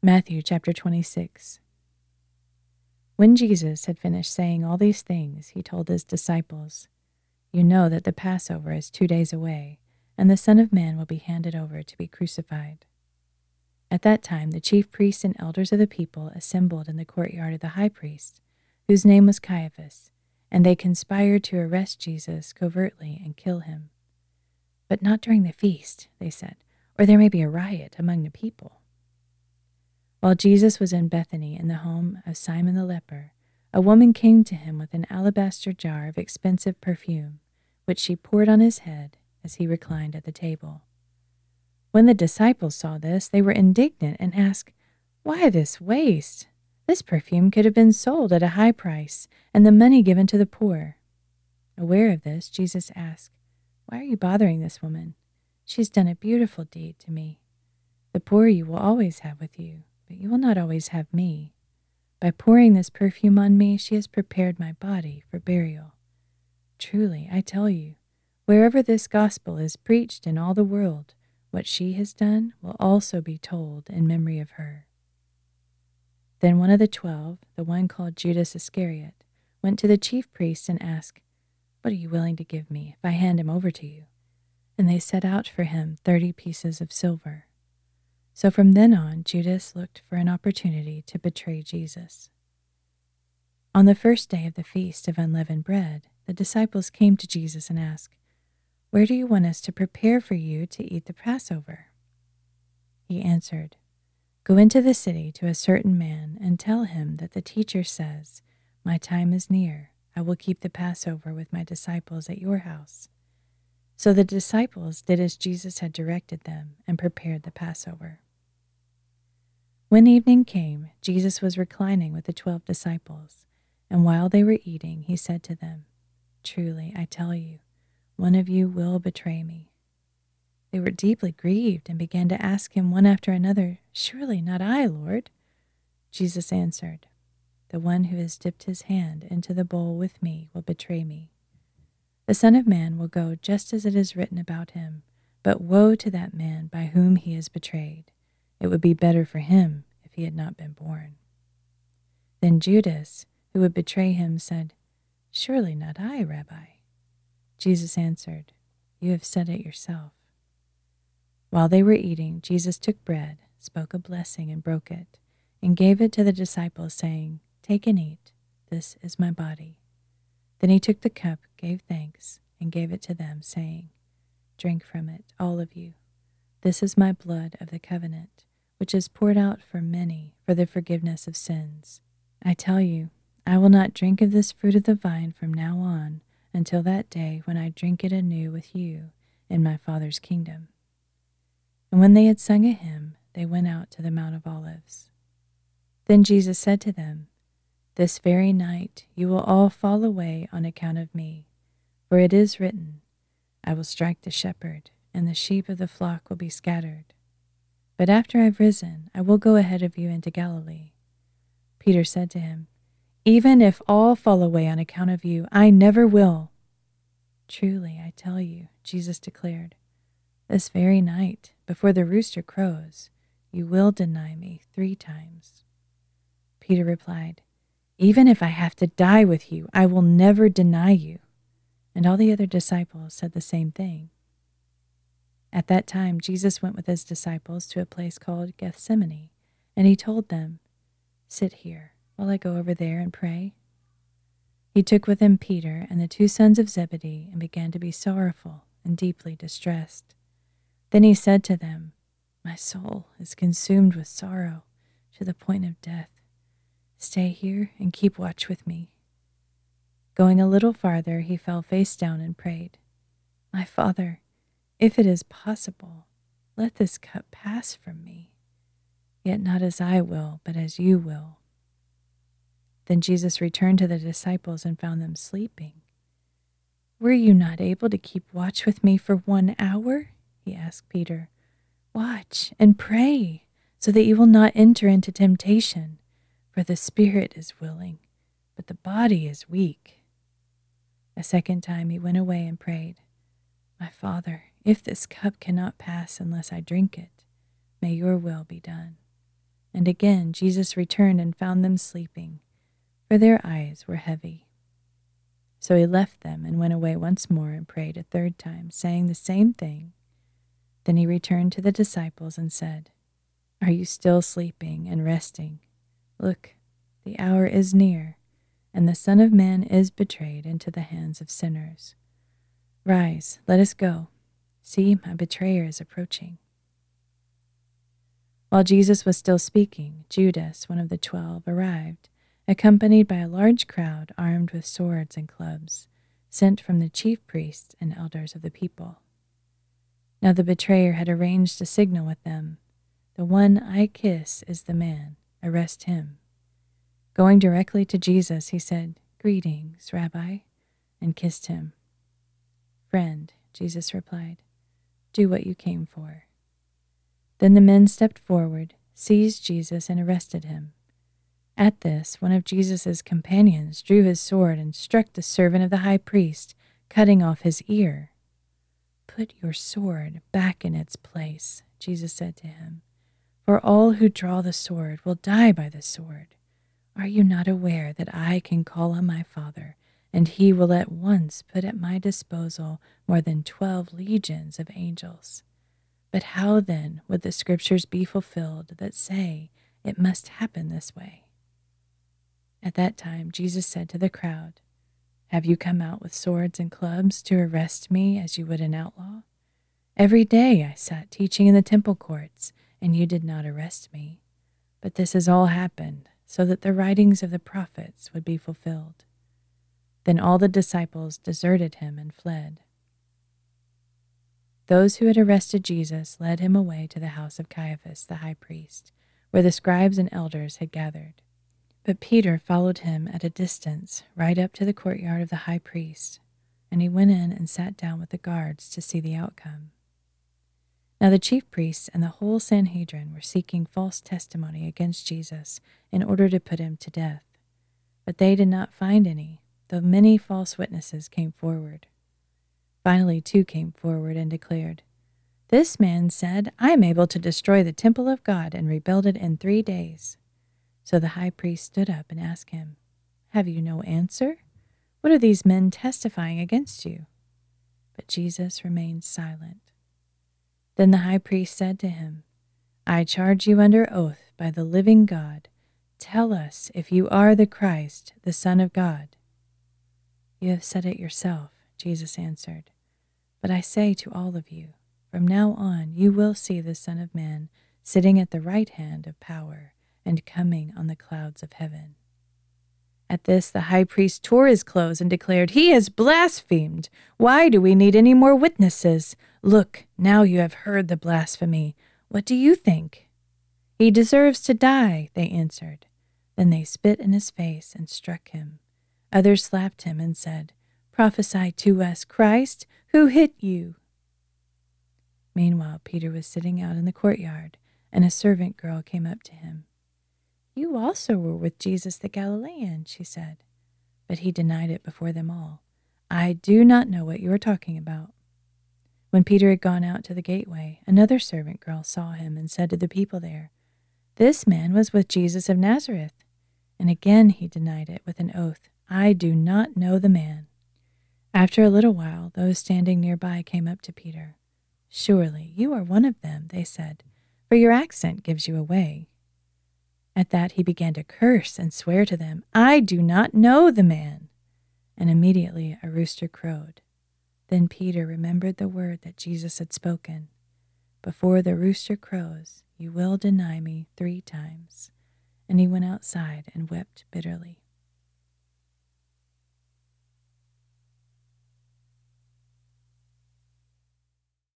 Matthew chapter 26. When Jesus had finished saying all these things, he told his disciples, You know that the Passover is two days away, and the Son of Man will be handed over to be crucified. At that time, the chief priests and elders of the people assembled in the courtyard of the high priest, whose name was Caiaphas, and they conspired to arrest Jesus covertly and kill him. But not during the feast, they said, or there may be a riot among the people. While Jesus was in Bethany in the home of Simon the leper, a woman came to him with an alabaster jar of expensive perfume, which she poured on his head as he reclined at the table. When the disciples saw this, they were indignant and asked, Why this waste? This perfume could have been sold at a high price and the money given to the poor. Aware of this, Jesus asked, Why are you bothering this woman? She's done a beautiful deed to me. The poor you will always have with you but you will not always have me. By pouring this perfume on me, she has prepared my body for burial. Truly, I tell you, wherever this gospel is preached in all the world, what she has done will also be told in memory of her. Then one of the twelve, the one called Judas Iscariot, went to the chief priests and asked, What are you willing to give me if I hand him over to you? And they set out for him thirty pieces of silver. So from then on, Judas looked for an opportunity to betray Jesus. On the first day of the feast of unleavened bread, the disciples came to Jesus and asked, Where do you want us to prepare for you to eat the Passover? He answered, Go into the city to a certain man and tell him that the teacher says, My time is near. I will keep the Passover with my disciples at your house. So the disciples did as Jesus had directed them and prepared the Passover. When evening came, Jesus was reclining with the twelve disciples, and while they were eating, he said to them, Truly, I tell you, one of you will betray me. They were deeply grieved and began to ask him one after another, Surely not I, Lord. Jesus answered, The one who has dipped his hand into the bowl with me will betray me. The Son of Man will go just as it is written about him, but woe to that man by whom he is betrayed. It would be better for him if he had not been born. Then Judas, who would betray him, said, Surely not I, Rabbi. Jesus answered, You have said it yourself. While they were eating, Jesus took bread, spoke a blessing, and broke it, and gave it to the disciples, saying, Take and eat. This is my body. Then he took the cup, gave thanks, and gave it to them, saying, Drink from it, all of you. This is my blood of the covenant which is poured out for many for the forgiveness of sins. I tell you, I will not drink of this fruit of the vine from now on until that day when I drink it anew with you in my Father's kingdom. And when they had sung a hymn, they went out to the Mount of Olives. Then Jesus said to them, This very night you will all fall away on account of me, for it is written, I will strike the shepherd, and the sheep of the flock will be scattered. But after I've risen, I will go ahead of you into Galilee. Peter said to him, Even if all fall away on account of you, I never will. Truly, I tell you, Jesus declared, this very night, before the rooster crows, you will deny me three times. Peter replied, Even if I have to die with you, I will never deny you. And all the other disciples said the same thing. At that time, Jesus went with his disciples to a place called Gethsemane, and he told them, Sit here while I go over there and pray. He took with him Peter and the two sons of Zebedee and began to be sorrowful and deeply distressed. Then he said to them, My soul is consumed with sorrow to the point of death. Stay here and keep watch with me. Going a little farther, he fell face down and prayed, My Father, if it is possible, let this cup pass from me, yet not as I will, but as you will. Then Jesus returned to the disciples and found them sleeping. Were you not able to keep watch with me for one hour? He asked Peter. Watch and pray, so that you will not enter into temptation, for the spirit is willing, but the body is weak. A second time he went away and prayed, My Father, if this cup cannot pass unless I drink it, may your will be done. And again Jesus returned and found them sleeping, for their eyes were heavy. So he left them and went away once more and prayed a third time, saying the same thing. Then he returned to the disciples and said, Are you still sleeping and resting? Look, the hour is near, and the Son of Man is betrayed into the hands of sinners. Rise, let us go. See, my betrayer is approaching. While Jesus was still speaking, Judas, one of the twelve, arrived, accompanied by a large crowd armed with swords and clubs, sent from the chief priests and elders of the people. Now the betrayer had arranged a signal with them The one I kiss is the man, arrest him. Going directly to Jesus, he said, Greetings, Rabbi, and kissed him. Friend, Jesus replied, do what you came for. Then the men stepped forward, seized Jesus, and arrested him. At this, one of Jesus' companions drew his sword and struck the servant of the high priest, cutting off his ear. Put your sword back in its place, Jesus said to him, for all who draw the sword will die by the sword. Are you not aware that I can call on my Father, and he will at once put at my disposal more than twelve legions of angels? But how then would the scriptures be fulfilled that say it must happen this way? At that time, Jesus said to the crowd, Have you come out with swords and clubs to arrest me as you would an outlaw? Every day I sat teaching in the temple courts, and you did not arrest me. But this has all happened so that the writings of the prophets would be fulfilled. Then all the disciples deserted him and fled. Those who had arrested Jesus led him away to the house of Caiaphas the high priest, where the scribes and elders had gathered. But Peter followed him at a distance, right up to the courtyard of the high priest, and he went in and sat down with the guards to see the outcome. Now the chief priests and the whole Sanhedrin were seeking false testimony against Jesus in order to put him to death. But they did not find any, though many false witnesses came forward. Finally, two came forward and declared, This man said, I am able to destroy the temple of God and rebuild it in three days. So the high priest stood up and asked him, Have you no answer? What are these men testifying against you? But Jesus remained silent. Then the high priest said to him, I charge you under oath by the living God, tell us if you are the Christ, the Son of God. You have said it yourself, Jesus answered. But I say to all of you, from now on you will see the Son of Man sitting at the right hand of power and coming on the clouds of heaven. At this, the high priest tore his clothes and declared, He has blasphemed. Why do we need any more witnesses? Look, now you have heard the blasphemy. What do you think? He deserves to die, they answered. Then they spit in his face and struck him. Others slapped him and said, Prophesy to us, Christ. Who hit you? Meanwhile, Peter was sitting out in the courtyard, and a servant girl came up to him. You also were with Jesus the Galilean, she said. But he denied it before them all. I do not know what you are talking about. When Peter had gone out to the gateway, another servant girl saw him and said to the people there, This man was with Jesus of Nazareth. And again he denied it with an oath, I do not know the man. After a little while, those standing nearby came up to Peter. Surely you are one of them, they said, for your accent gives you away. At that he began to curse and swear to them, I do not know the man. And immediately a rooster crowed. Then Peter remembered the word that Jesus had spoken Before the rooster crows, you will deny me three times. And he went outside and wept bitterly.